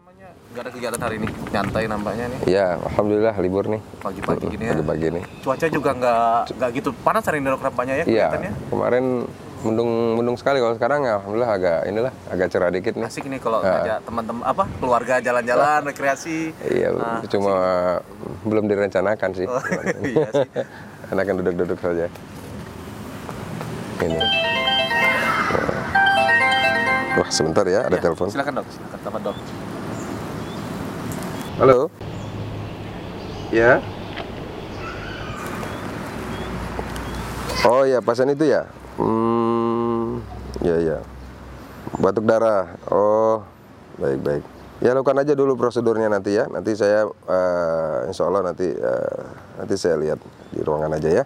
namanya nggak ada kegiatan hari ini nyantai nampaknya nih Ya, alhamdulillah libur nih. pagi-pagi gini ya Pagi-pagi nih. cuaca juga nggak nggak gitu panas hari ini nampaknya ya Iya, kemarin mendung mendung sekali kalau sekarang alhamdulillah agak inilah agak cerah dikit nih. asik nih kalau ngajak teman-teman apa keluarga jalan-jalan rekreasi Iya, Nah, cuma belum direncanakan sih. Oh, iya sih. Enakan duduk-duduk saja. Ini. Wah, sebentar ya, ada Ya, telepon. silakan dok silakan teman dok Halo. Ya. Oh ya, pasien itu ya. Hmm, ya ya. Batuk darah. Oh, baik baik. Ya lakukan aja dulu prosedurnya nanti ya. Nanti saya, eh, insya Allah nanti eh, nanti saya lihat di ruangan aja ya.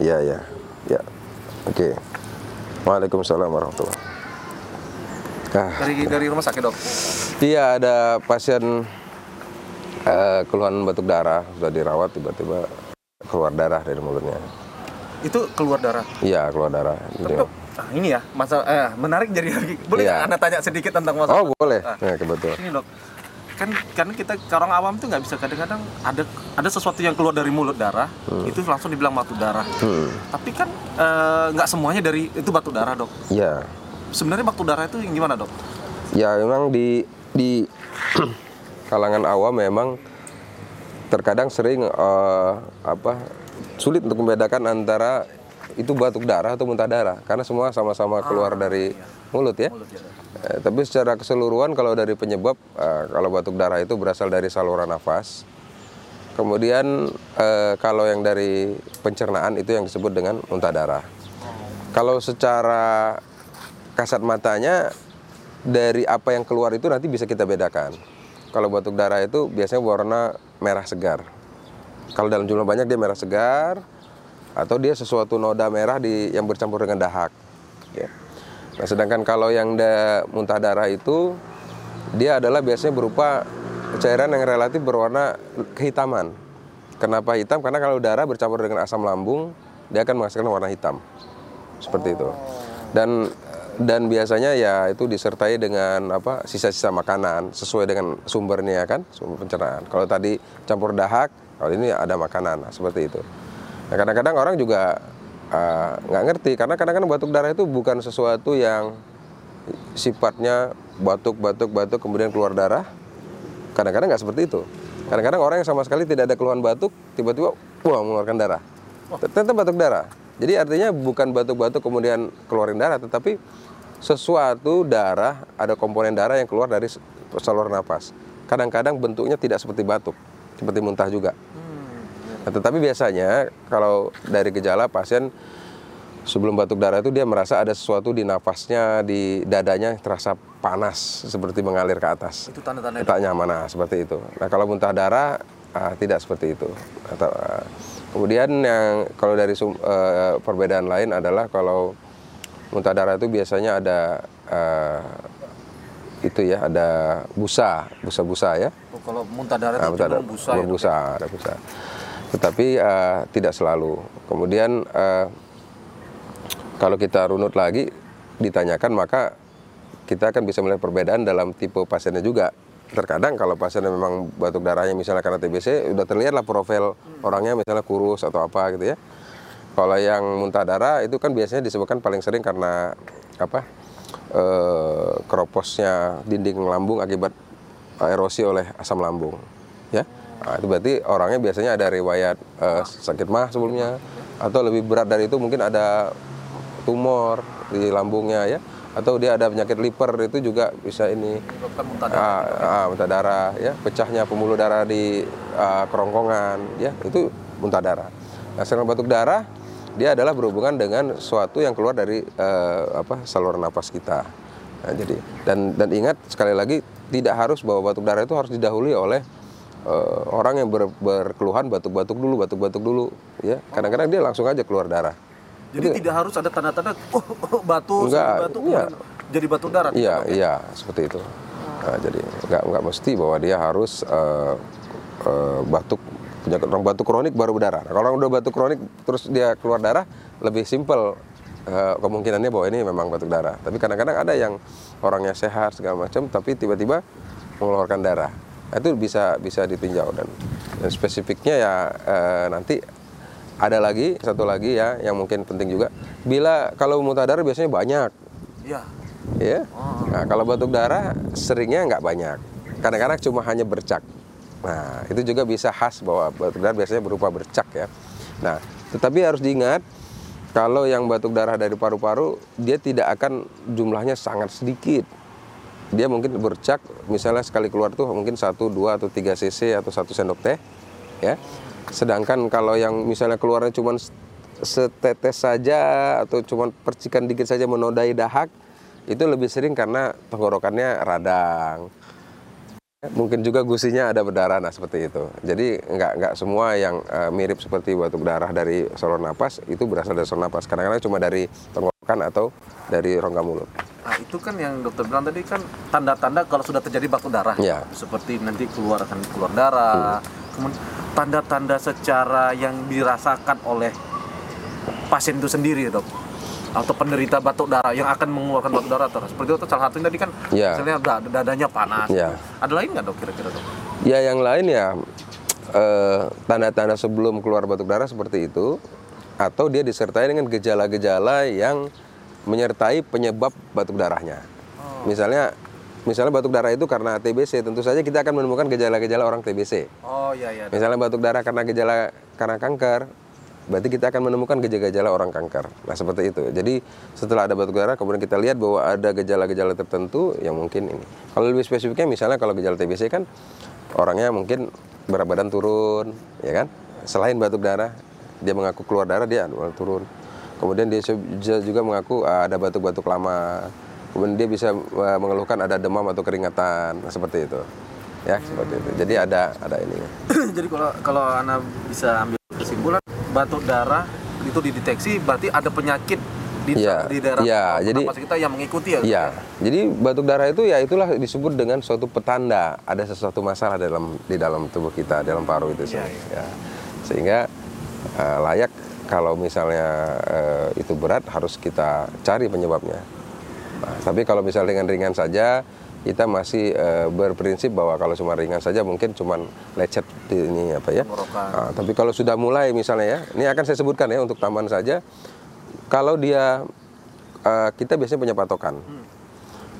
Iya ya, ya. Oke. Waalaikumsalam warahmatullahi. Ah. dari dari rumah sakit dok Iya ada pasien eh, keluhan batuk darah sudah dirawat tiba-tiba keluar darah dari mulutnya. itu keluar darah Iya keluar darah. tapi dok ah, ini ya masalah eh, menarik jadi boleh Iya. nggak anda tanya sedikit tentang masalah Oh boleh. Ah. Ya kebetulan. ini dok kan karena kita orang awam tuh nggak bisa kadang-kadang ada ada sesuatu yang keluar dari mulut darah itu langsung dibilang batu darah Hmm. tapi kan eh, nggak semuanya dari itu batu darah dok Iya. sebenarnya batu darah itu yang gimana dok Ya memang di di kalangan awam memang terkadang sering eh, apa sulit untuk membedakan antara itu batuk darah atau muntah darah karena semua sama-sama keluar dari mulut ya. mulut ya dok Eh, tapi secara keseluruhan kalau dari penyebab eh, kalau batuk darah itu berasal dari saluran nafas. Kemudian eh, kalau yang dari pencernaan itu yang disebut dengan muntah darah. Kalau secara kasat matanya dari apa yang keluar itu nanti bisa kita bedakan. Kalau batuk darah itu biasanya warna merah segar. Kalau dalam jumlah banyak dia merah segar atau dia sesuatu noda merah di yang bercampur dengan dahak. Ya. Nah, sedangkan kalau yang da, muntah darah itu dia adalah biasanya berupa cairan yang relatif berwarna kehitaman. Kenapa hitam? Karena kalau darah bercampur dengan asam lambung, dia akan menghasilkan warna hitam. Seperti itu. Dan dan biasanya ya itu disertai dengan apa sisa-sisa makanan sesuai dengan sumbernya kan, sumber pencernaan. Kalau tadi campur dahak, kalau ini ada makanan, nah, seperti itu. Nah, kadang-kadang orang juga ah, nggak ngerti karena kadang-kadang batuk darah itu bukan sesuatu yang sifatnya batuk batuk batuk kemudian keluar darah kadang-kadang nggak seperti itu kadang-kadang orang yang sama sekali tidak ada keluhan batuk tiba-tiba wah mengeluarkan darah ternyata batuk darah jadi artinya bukan batuk-batuk kemudian keluarin darah tetapi sesuatu darah ada komponen darah yang keluar dari saluran nafas kadang-kadang bentuknya tidak seperti batuk seperti muntah juga Nah, tetapi biasanya kalau dari gejala pasien sebelum batuk darah itu dia merasa ada sesuatu di nafasnya, di dadanya terasa panas seperti mengalir ke atas. itu tanda-tanda Tak nyaman, nah, seperti itu. Nah kalau muntah darah ah, tidak seperti itu. Atau, ah, kemudian yang kalau dari sum- eh, perbedaan lain adalah kalau muntah darah itu biasanya ada eh, itu ya ada busa, busa-busa ya. Oh, kalau muntah darah Nah, itu ada cenderung busa ya dok berbusa, ada busa. Tetapi eh, tidak selalu. Kemudian eh, kalau kita runut lagi ditanyakan maka kita akan bisa melihat perbedaan dalam tipe pasiennya juga. Terkadang kalau pasiennya memang batuk darahnya misalnya karena TBC udah terlihat lah profil orangnya misalnya kurus atau apa gitu ya. Kalau yang muntah darah itu kan biasanya disebabkan paling sering karena apa? eh, keroposnya dinding lambung akibat erosi oleh asam lambung ya. Nah, itu berarti orangnya biasanya ada riwayat eh, sakit mah sebelumnya atau lebih berat dari itu mungkin ada tumor di lambungnya ya. Atau dia ada penyakit liver itu juga bisa ini menyebabkan muntah darah. ah, ah, muntah darah ya. Pecahnya pembuluh darah di ah, kerongkongan ya. Itu muntah darah. Nah serangan batuk darah dia adalah berhubungan dengan suatu yang keluar dari eh, apa saluran napas kita nah, jadi dan dan ingat sekali lagi tidak harus bahwa batuk darah itu harus didahului oleh eh, orang yang ber- berkeluhan batuk-batuk dulu batuk-batuk dulu ya kadang-kadang dia langsung aja keluar darah jadi tidak harus ada tanda-tanda oh, oh, batu Enggak, sampai batu iya. jadi batu darah Iya, iya, seperti itu. Nah, jadi nggak nggak mesti bahwa dia harus eh, eh, batuk penyakit orang batuk kronik baru berdarah. Nah, kalau orang udah batuk kronik terus dia keluar darah lebih simpel eh, kemungkinannya bahwa ini memang batuk darah. Tapi kadang-kadang ada yang orangnya sehat segala macam, tapi tiba-tiba mengeluarkan darah. Nah, Itu bisa bisa ditinjau dan, dan spesifiknya ya eh, nanti ada lagi satu lagi ya yang mungkin penting juga. Bila kalau muntah darah biasanya banyak, Iya. ya. Nah kalau batuk darah seringnya nggak banyak. Kadang-kadang cuma hanya bercak. Nah itu juga bisa khas bahwa batuk darah biasanya berupa bercak ya. Nah tetapi harus diingat kalau yang batuk darah dari paru-paru dia tidak akan jumlahnya sangat sedikit. Dia mungkin bercak misalnya sekali keluar tuh mungkin 1, 2 atau 3 cc atau satu sendok teh ya. Sedangkan kalau yang misalnya keluarnya cuma setetes saja atau cuma percikan dikit saja menodai dahak itu lebih sering karena tenggorokannya radang. Mungkin juga gusinya ada berdarah, nah seperti itu. Jadi nggak nggak semua yang eh, mirip seperti batuk darah dari saluran napas itu berasal dari saluran napas. Kadang-kadang cuma dari tenggorokan atau dari rongga mulut. Nah, itu kan yang dokter bilang tadi kan tanda-tanda kalau sudah terjadi batuk darah. Ya. Seperti nanti keluar akan keluar darah. Kemudian tanda-tanda secara yang dirasakan oleh pasien itu sendiri, Dok. Atau penderita batuk darah yang akan mengeluarkan batuk darah terus. Seperti itu salah satunya tadi kan Ya. misalnya da- dadanya panas. Ya. Ada lain nggak, Dok, kira-kira, Dok? Ya yang lain ya eh, tanda-tanda sebelum keluar batuk darah seperti itu atau dia disertai dengan gejala-gejala yang menyertai penyebab batuk darahnya. Misalnya misalnya batuk darah itu karena TBC, tentu saja kita akan menemukan gejala-gejala orang TBC. Oh, iya iya. Misalnya batuk darah karena gejala karena kanker, berarti kita akan menemukan gejala-gejala orang kanker. Nah, seperti itu. Jadi, setelah ada batuk darah, kemudian kita lihat bahwa ada gejala-gejala tertentu yang mungkin ini. Kalau lebih spesifiknya misalnya kalau gejala TBC kan orangnya mungkin berat badan turun, ya kan? Selain batuk darah, dia mengaku keluar darah dia turun. Kemudian dia juga mengaku ah, ada batuk-batuk lama. Kemudian dia bisa ah, mengeluhkan ada demam atau keringatan, nah, seperti itu. Ya, seperti itu. Jadi ada ada ini. Jadi kalau kalau Anda bisa ambil batuk darah itu dideteksi berarti ada penyakit di, Iya, di daerah iya, jadi- kita yang mengikuti ya. Iya, jadi batuk darah itu ya itulah disebut dengan suatu petanda ada sesuatu masalah dalam di dalam tubuh kita, dalam paru itu Iya, sendiri. Ya. Sehingga eh, layak kalau misalnya eh, itu berat harus kita cari penyebabnya. Nah, tapi kalau misalnya dengan ringan saja kita masih eh, berprinsip bahwa kalau cuma ringan saja mungkin cuma lecet di ini apa ya. Nah, tapi kalau sudah mulai misalnya ya, ini akan saya sebutkan ya untuk taman saja. Kalau dia eh, kita biasanya punya patokan.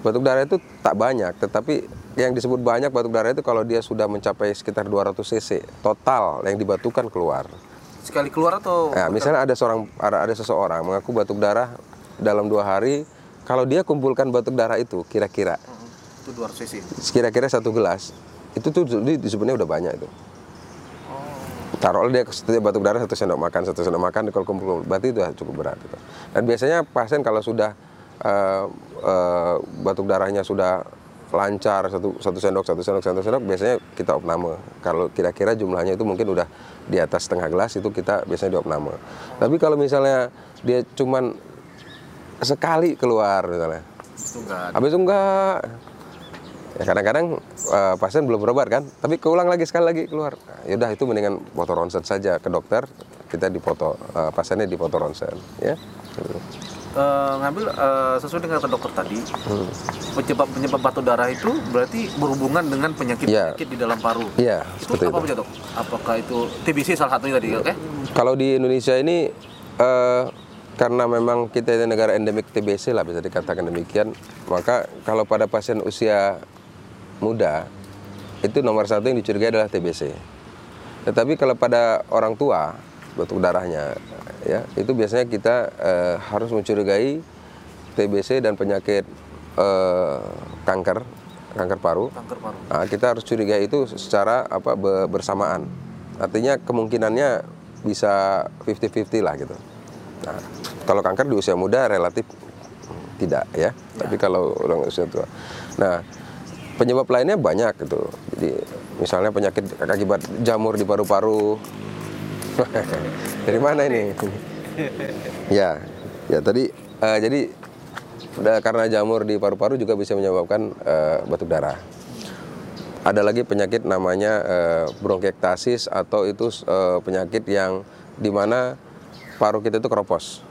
Batuk darah itu tak banyak, tetapi yang disebut banyak batuk darah itu kalau dia sudah mencapai sekitar 200 cc total yang dibatukan keluar. Sekali keluar atau Nah, misalnya ada seorang ada, ada seseorang mengaku batuk darah dalam dua hari, kalau dia kumpulkan batuk darah itu kira-kira Mhm. Itu 200 cc. kira-kira satu gelas, itu tuh di- disebutnya udah banyak itu. Oh. Taruh dia setiap batuk darah satu sendok makan, satu sendok makan kalau kumpul berarti itu cukup berat. Itu. Dan biasanya pasien kalau sudah eh, eh, batuk darahnya sudah lancar satu satu sendok satu sendok satu sendok biasanya kita opname. Kalau kira-kira jumlahnya itu mungkin udah di atas setengah gelas itu kita biasanya di opname. Tapi kalau misalnya dia cuman sekali keluar misalnya, Itu enggak ada. habis itu enggak ya kadang-kadang eh, pasien belum berobat kan tapi keulang lagi sekali lagi keluar nah, yaudah itu mendingan foto ronsen saja ke dokter kita dipoto eh, pasiennya di foto ronsen ya Eh, ngambil eh, sesuai dengan kata dokter tadi Hmm. penyebab penyebab batuk darah itu berarti berhubungan dengan penyakit Iya. penyakit di dalam paru. Iya, Itu seperti apa itu. dok? Apakah itu TBC salah satunya tadi? Oke. kalau di Indonesia ini eh, karena memang kita ini negara endemik TBC lah bisa dikatakan demikian maka kalau pada pasien usia muda itu nomor satu yang dicurigai adalah TBC tetapi kalau pada orang tua batuk darahnya ya itu biasanya kita eh, harus mencurigai TBC dan penyakit eh, kanker kanker paru Kanker paru. Nah, kita harus curigai itu secara apa be- bersamaan. Artinya kemungkinannya bisa 50-50 lah gitu. Nah, kalau kanker di usia muda relatif tidak ya. Tapi kalau orang usia tua. Nah, penyebab lainnya banyak gitu. Jadi misalnya penyakit akibat jamur di paru-paru. Dari mana ini? ya, ya tadi eh, jadi karena jamur di paru-paru juga bisa menyebabkan eh, batuk darah. Ada lagi penyakit namanya eh, bronkiektasis atau itu eh, penyakit yang di mana paru kita itu keropos.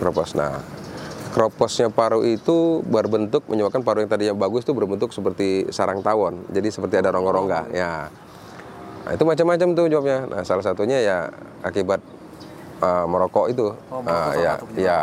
Keropos. Nah, kroposnya paru itu berbentuk menyebabkan paru yang tadinya bagus itu berbentuk seperti sarang tawon. Jadi seperti ada rongga-rongga. Ya. Nah, itu macam-macam tuh jawabnya. Nah, salah satunya ya akibat uh, merokok itu. Oh, merokok salah ya, ya.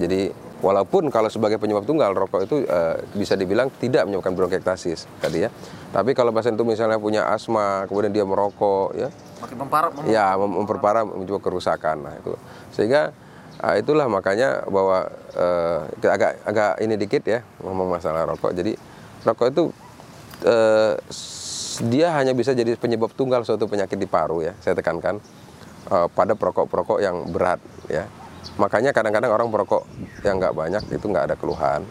Jadi walaupun kalau sebagai penyebab tunggal rokok itu uh, bisa dibilang tidak menyebabkan bronkiektasis tadi ya. Tapi kalau pasien itu misalnya punya asma, kemudian dia merokok ya, Makin memparah. mem- ya mem- memperparah menyebabkan kerusakan nah itu sehingga ah, itulah makanya bahwa eh, agak agak ini dikit ya ngomong masalah rokok jadi rokok itu s- dia hanya bisa jadi penyebab tunggal suatu penyakit di paru ya saya tekankan eh, pada perokok-perokok yang berat ya makanya kadang-kadang orang perokok yang nggak banyak itu nggak ada keluhan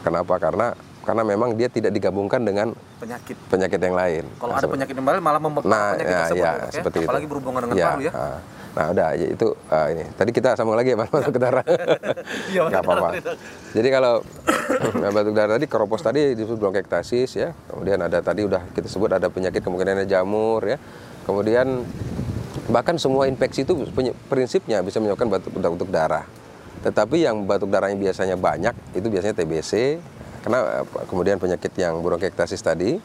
kenapa karena karena memang dia tidak digabungkan dengan penyakit. penyakit yang lain Kalau Nah, ada penyakit yang lain malah memperparah Nah, penyakit ya, tersebut. ya, ya. seperti itu. Apalagi berhubungan dengan Ya, paru ya. ah. Nah, udah ya, itu ah, ini. Tadi kita sambung lagi ya, batuk darah. Iya, Nggak apa-apa. Jadi kalau nah, batuk darah tadi keropos tadi disebut bronkiektasis ya. Kemudian ada tadi udah kita sebut ada penyakit kemungkinannya jamur ya. Kemudian bahkan semua infeksi itu prinsipnya bisa menyebabkan batuk batuk darah. Tetapi yang batuk darahnya biasanya banyak itu biasanya TBC karena eh, kemudian penyakit yang bronkiektasis tadi.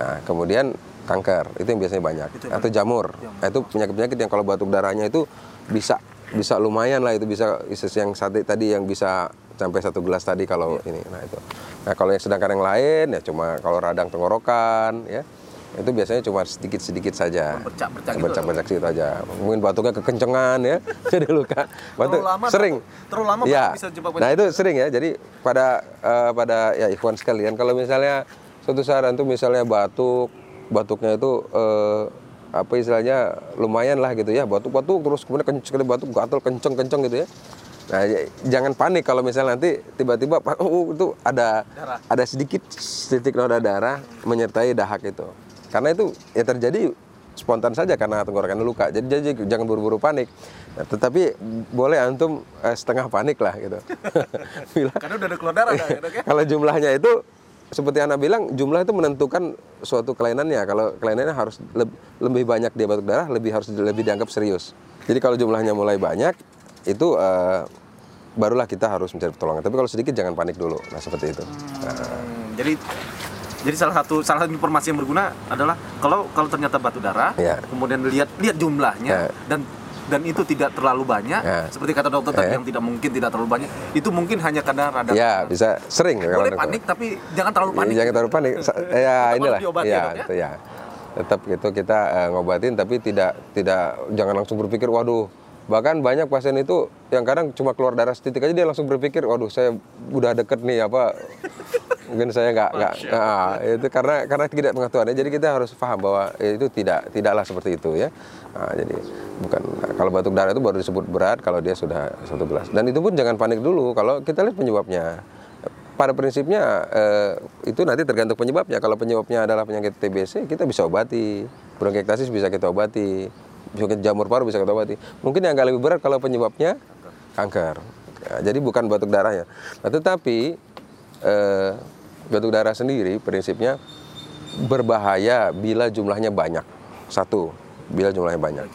Nah, kemudian kanker itu yang biasanya banyak. Itu yang atau jamur. Nah, itu penyakit-penyakit yang kalau batuk darahnya itu bisa bisa lumayan lah itu bisa isis yang satu tadi yang bisa sampai satu gelas tadi kalau ini. Nah itu. Nah kalau yang sedangkan yang lain ya cuma kalau radang tenggorokan ya itu biasanya cuma sedikit sedikit saja. Bercak-bercak gitu, bercak-bercak gitu aja. Mungkin batuknya kekencengan ya. Jadi luka batuk lama, sering. Terlalu lama ya bisa menyebabkan nah itu sering ya. Jadi pada eh, pada ya ikhwan sekalian kalau misalnya suatu saran tuh misalnya batuk batuknya itu eh, apa istilahnya lumayan lah gitu ya. Batuk-batuk terus kemudian kenceng sekali batuk gatal kenceng-kenceng gitu ya. Nah jangan panik kalau misalnya nanti tiba-tiba oh, itu ada Darah. ada sedikit titik noda darah menyertai dahak itu. Karena itu ya terjadi spontan saja karena tenggorokan luka. Jadi, jadi jangan buru-buru panik. Nah, tetapi boleh antum eh, setengah panik lah gitu. Bila- Karena udah ada keluar darah ya. kalau jumlahnya itu seperti Anda bilang jumlah itu menentukan suatu kelainannya. Kalau kelainannya harus leb- lebih banyak dia batuk darah lebih harus lebih dianggap serius. Jadi kalau jumlahnya mulai banyak itu eh, barulah kita harus mencari pertolongan. Tapi kalau sedikit jangan panik dulu. Nah seperti itu. Nah, Hmm, jadi jadi salah satu salah satu informasi yang berguna adalah kalau kalau ternyata batu darah, Ya. kemudian lihat lihat jumlahnya Ya. dan dan itu tidak terlalu banyak, Ya. seperti kata dokter tadi Ya. yang tidak mungkin tidak terlalu banyak, itu mungkin hanya karena radang. ya bisa sering kalau Boleh panik tapi jangan terlalu panik. Ya, jangan terlalu panik. Ya inilah. diobati, Ya, ya? itu ya. Tetap gitu kita eh, ngobatin tapi tidak tidak jangan langsung berpikir waduh. Bahkan banyak pasien itu yang kadang cuma keluar darah setitik aja dia langsung berpikir waduh saya udah deket nih apa mungkin saya nggak nggak nah, itu karena karena tidak pengetahuannya jadi kita harus paham bahwa itu tidak tidaklah seperti itu ya Nah, jadi bukan kalau batuk darah itu baru disebut berat kalau dia sudah satu gelas dan itu pun jangan panik dulu kalau kita lihat penyebabnya pada prinsipnya eh, itu nanti tergantung penyebabnya. Kalau penyebabnya adalah penyakit TBC, kita bisa obati. Bronkiektasis bisa kita obati. Penyakit jamur paru bisa kita obati. Mungkin yang agak lebih berat kalau penyebabnya kanker. Ya, jadi bukan batuk darahnya. Nah, tetapi eh, batuk darah sendiri prinsipnya berbahaya bila jumlahnya banyak. Satu, bila jumlahnya banyak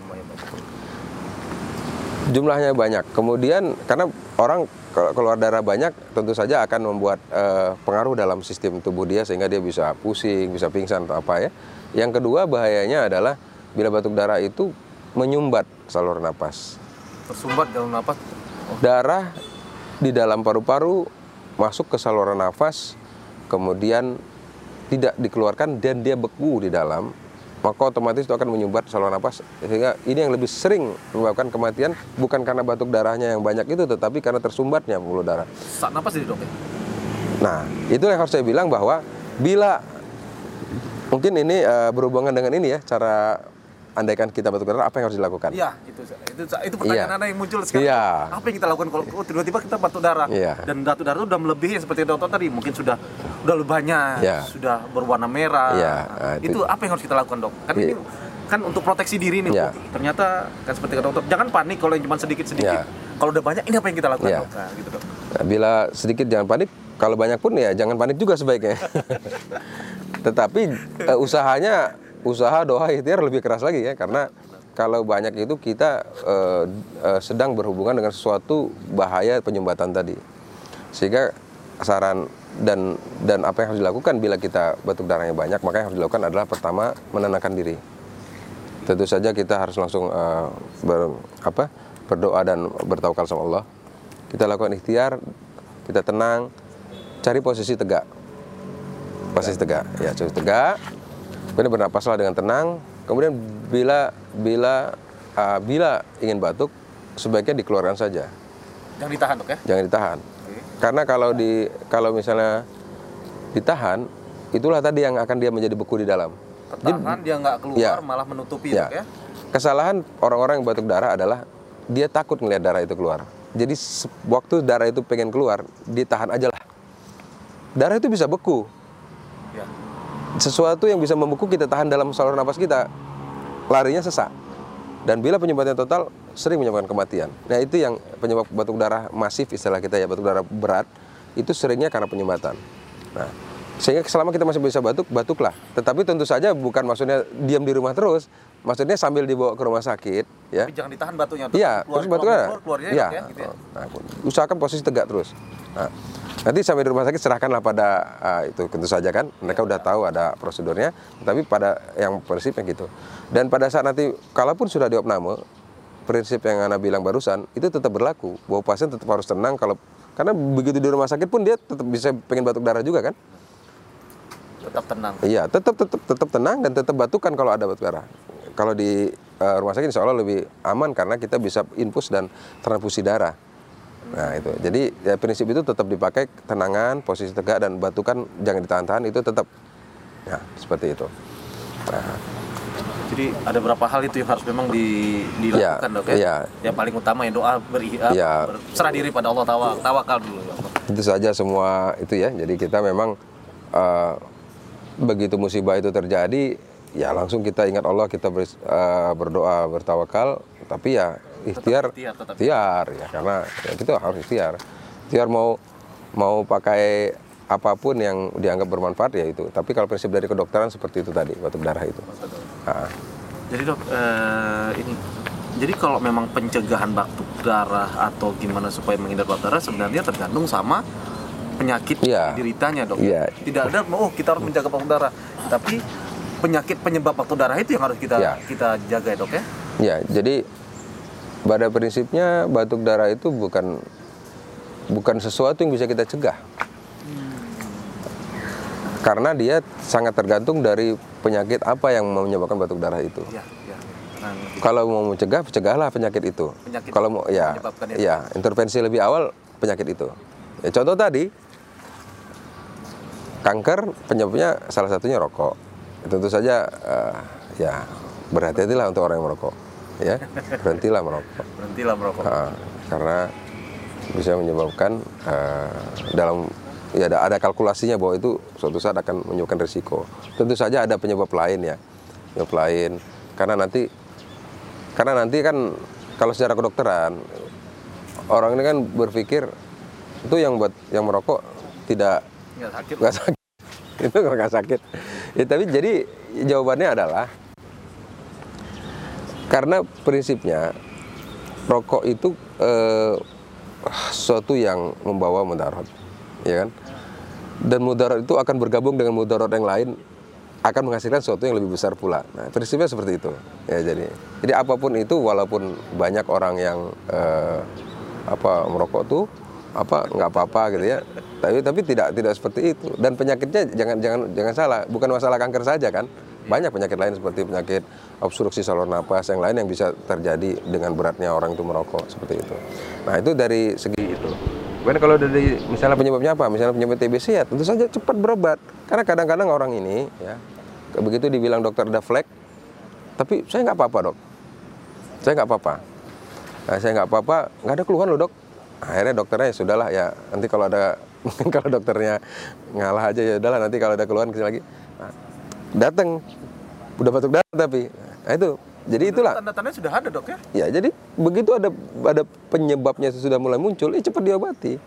jumlahnya banyak. Kemudian karena orang keluar darah banyak tentu saja akan membuat eh, pengaruh dalam sistem tubuh dia sehingga dia bisa pusing, bisa pingsan atau apa ya. Yang kedua bahayanya adalah bila batuk darah itu menyumbat saluran napas. Tersumbat dalam napas. Oh, Darah di dalam paru-paru masuk ke saluran nafas kemudian tidak dikeluarkan dan dia beku di dalam maka otomatis itu akan menyumbat saluran nafas sehingga ini yang lebih sering menyebabkan kematian bukan karena batuk darahnya yang banyak itu tetapi karena tersumbatnya pembuluh darah. sak napas jadi dok ya. Nah, itu yang harus saya bilang bahwa bila mungkin ini eh, berhubungan dengan ini ya cara andaikan kita batuk darah apa yang harus dilakukan? Iya, itu itu itu pertanyaan Iya. anda yang muncul sekarang. Iya. Apa yang kita lakukan kalau oh, tiba-tiba kita batuk darah Iya. dan batuk darah itu udah melebihi seperti dokter tadi, mungkin sudah udah lebih banyak, Iya. sudah berwarna merah. Iya, Nah, itu- itu, apa yang harus kita lakukan dok? Kan Iya. ini kan untuk proteksi diri nih. Iya. oh, ternyata kan seperti kata dokter, jangan panik kalau yang cuma sedikit-sedit. Iya. Kalau udah banyak, ini apa yang kita lakukan Iya. dok? Nah, gitu dok. Nah, bila sedikit jangan panik, kalau banyak pun ya jangan panik juga sebaiknya. Tetapi eh, usahanya usaha doa ikhtiar lebih keras lagi ya karena kalau banyak itu kita eh, eh, sedang berhubungan dengan sesuatu bahaya penyumbatan tadi. Sehingga saran dan dan apa yang harus dilakukan bila kita batuk darahnya banyak, maka yang harus dilakukan adalah pertama menenangkan diri. Tentu saja kita harus langsung eh, ber, apa, berdoa dan bertawakal sama Allah. Kita lakukan ikhtiar, kita tenang, cari posisi tegak. Posisi tegak, ya posisi tegak. Kemudian bernapaslah dengan tenang. Kemudian bila bila uh, bila ingin batuk, sebaiknya dikeluarkan saja, Jangan ditahan dok ya. jangan ditahan. Oke. Karena kalau di kalau misalnya ditahan, itulah tadi yang akan dia menjadi beku di dalam. Tertahan dia nggak keluar Ya. malah menutupi Ya. dok ya. Kesalahan orang-orang yang batuk darah adalah dia takut melihat darah itu keluar. Jadi waktu darah itu pengen keluar, ditahan aja lah. Darah itu bisa beku. Ya. Sesuatu yang bisa membeku kita tahan dalam saluran napas kita, larinya sesak. Dan bila penyebabnya total, sering menyebabkan kematian. Nah itu yang penyebab batuk darah masif istilah kita ya, batuk darah berat, itu seringnya karena penyumbatan. Nah, sehingga selama kita masih bisa batuk, batuklah. Tetapi tentu saja bukan maksudnya diam di rumah terus, maksudnya sambil dibawa ke rumah sakit, ya. Tapi jangan ditahan batunya. Iya, Keluar- terus batuknya. keluar, keluarnya Iya. dok ya. Gitu ya. Nah, usahakan posisi tegak terus. Nah, nanti sampai di rumah sakit serahkanlah pada ah, itu tentu saja kan. Mereka udah tahu ada prosedurnya, tapi pada yang prinsipnya gitu. Dan pada saat nanti kalaupun sudah diopname, prinsip yang Anda bilang barusan itu tetap berlaku bahwa pasien tetap harus tenang kalau karena begitu di rumah sakit pun dia tetap bisa pengen batuk darah juga kan? Tetap tenang. Iya, tetap tetap tetap tenang dan tetap batukan kalau ada batuk darah. Kalau di eh, rumah sakit insya Allah lebih aman karena kita bisa infus dan transfusi darah. Nah itu, jadi ya, prinsip itu tetap dipakai tenangan, posisi tegak dan batukan jangan ditahan-tahan itu tetap, ya seperti itu. Nah, Jadi ada beberapa hal itu yang harus memang di, dilakukan Iya, dok ya. iya. Yang paling utama ya doa beri Iya. berserah diri pada Allah tawa, tawakal dulu. ya itu saja semua itu ya. Jadi kita memang eh, begitu musibah itu terjadi, ya langsung kita ingat Allah, kita ber- eh, berdoa, bertawakal. Tapi ya ikhtiar, ikhtiar, tetap ikhtiar ya karena ya, kita harus ikhtiar. Ikhtiar mau mau pakai apa pun yang dianggap bermanfaat ya itu. Tapi kalau prinsip dari kedokteran seperti itu tadi, batuk darah itu. Ah, Jadi dok, eh, ini jadi kalau memang pencegahan batuk darah atau gimana supaya menghindar batuk darah sebenarnya tergantung sama penyakit Iya. dideritanya dok. Iya. Tidak ada oh kita harus menjaga batuk darah, tapi penyakit penyebab batuk darah itu yang harus kita Iya. kita jaga ya dok ya. Ya, jadi pada prinsipnya batuk darah itu bukan bukan sesuatu yang bisa kita cegah. Karena dia sangat tergantung dari penyakit apa yang menyebabkan batuk darah itu. Iya, iya. Nah, Kalau mau mencegah, cegahlah penyakit itu. Penyakit Kalau mau ya, ya intervensi lebih awal penyakit itu. Ya, contoh tadi kanker penyebabnya salah satunya rokok. Tentu saja eh, ya berhati-hatilah untuk orang yang merokok. Ya, berhentilah merokok. berhentilah merokok. Ah, karena bisa menyebabkan eh, dalam ya ada, ada kalkulasinya bahwa itu suatu saat akan menyebabkan risiko. Tentu saja ada penyebab lain ya, penyebab lain karena nanti karena nanti kan kalau secara kedokteran orang ini kan berpikir itu yang buat yang merokok tidak Nggak sakit. nggak sakit itu nggak sakit ya, tapi jadi jawabannya adalah karena prinsipnya rokok itu eh, sesuatu yang membawa mudarat ya kan? Dan mudarat itu akan bergabung dengan mudarat yang lain akan menghasilkan sesuatu yang lebih besar pula. Nah prinsipnya seperti itu ya jadi. Jadi apa pun itu walaupun banyak orang yang eh, apa merokok tuh apa nggak apa-apa gitu ya tapi tapi tidak tidak seperti itu. Dan penyakitnya jangan jangan jangan salah bukan masalah kanker saja kan banyak penyakit lain seperti penyakit obstruksi saluran napas yang lain yang bisa terjadi dengan beratnya orang itu merokok seperti itu. Nah itu dari segi itu. Kemudian kalau dari misalnya penyebabnya apa? Misalnya penyebab TBC ya tentu saja cepat berobat. Karena kadang-kadang orang ini ya begitu dibilang dokter ada flek tapi saya nggak apa-apa dok. Saya nggak apa-apa. Nah, saya nggak apa-apa, nggak ada keluhan loh dok. Akhirnya dokternya ya sudahlah ya nanti kalau ada kalau dokternya ngalah aja ya udahlah nanti kalau ada keluhan ke sini lagi. Nah, datang udah batuk darah tapi. Nah, itu. Jadi itulah. Tanda-tandanya sudah ada dok ya. ya jadi begitu ada ada penyebabnya sudah mulai muncul ya cepat diobati.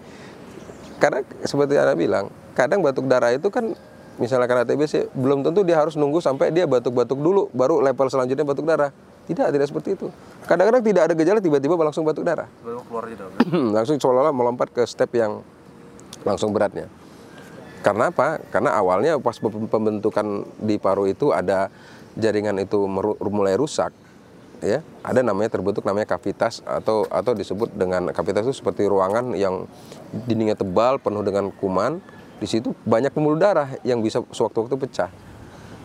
Karena seperti anda bilang kadang batuk darah itu kan misalnya karena TBC belum tentu dia harus nunggu sampai dia batuk-batuk dulu baru level selanjutnya batuk darah. Tidak tidak seperti itu. Kadang-kadang tidak ada gejala tiba-tiba langsung batuk darah. Baru keluar aja dok. langsung seolah-olah melompat ke step yang langsung beratnya. Karena apa? Karena awalnya pas pem- pembentukan di paru itu ada jaringan itu mulai rusak, ya. Ada namanya terbentuk namanya kavitas atau atau disebut dengan kavitas itu seperti ruangan yang dindingnya tebal penuh dengan kuman. Di situ banyak pembuluh darah yang bisa sewaktu-waktu pecah.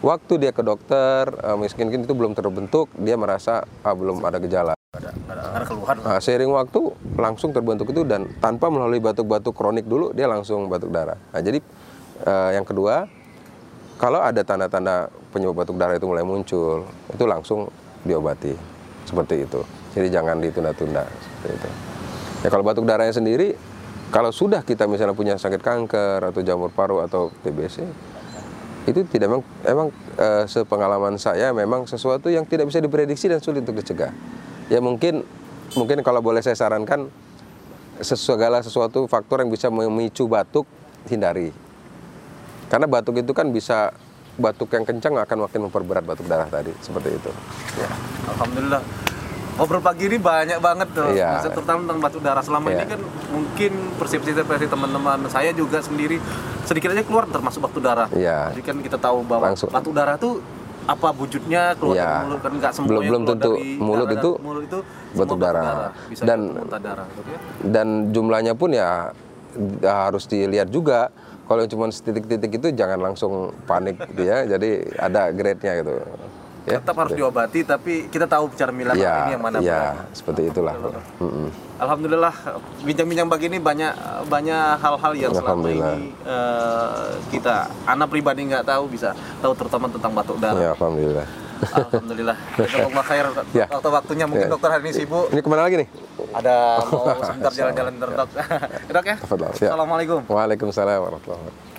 Waktu dia ke dokter, eh, mungkin itu belum terbentuk, dia merasa ah, belum ada gejala. Ada, ada, keluhan Nah, seiring waktu langsung terbentuk itu dan tanpa melalui batuk-batuk kronik dulu dia langsung batuk darah. Nah, jadi eh, yang kedua kalau ada tanda-tanda penyebab batuk darah itu mulai muncul, itu langsung diobati seperti itu. Jadi jangan ditunda-tunda seperti itu. Ya kalau batuk darahnya sendiri, kalau sudah kita misalnya punya sakit kanker atau jamur paru atau TBC, itu tidak memang, emang eh, sepengalaman saya memang sesuatu yang tidak bisa diprediksi dan sulit untuk dicegah. Ya mungkin mungkin kalau boleh saya sarankan segala sesuatu faktor yang bisa memicu batuk hindari. Karena batuk itu kan bisa batuk yang kencang akan makin memperberat batuk darah tadi seperti itu. ya alhamdulillah ngobrol pagi ini banyak banget tuh Iya. Maksudnya terutama tentang batuk darah selama Iya. ini kan mungkin persepsi-persepsi teman-teman saya juga sendiri sedikit aja keluar termasuk batuk darah Iya. jadi kan kita tahu bahwa Langsung. batuk darah tuh apa wujudnya keluar dari mulut kan nggak semua Belum- belum tentu dari mulut darah- itu mulut itu darah. bisa Dan- darah ya. Dan jumlahnya pun ya harus dilihat juga. Kalau cuma setitik-titik itu jangan langsung panik gitu ya. Jadi ada grade-nya gitu. Ya. tetap harus diobati tapi kita tahu cara milah Ya, ini yang mana ya, seperti itulah. Mm-mm. Alhamdulillah bincang-bincang begini banyak banyak hal-hal yang selama Alhamdulillah. ini eh, kita anak pribadi nggak tahu bisa tahu terutama tentang batuk darah. Ya, alhamdulillah. Alhamdulillah. Jazakallah khair Ya. waktu waktunya mungkin Ya. dokter hari ini sibuk. Ini ke mana lagi nih? Ada mau sebentar jalan-jalan dok. dok ya. Tafadhal, ya. Assalamualaikum. Waalaikumsalam warahmatullahi wabarakatuh.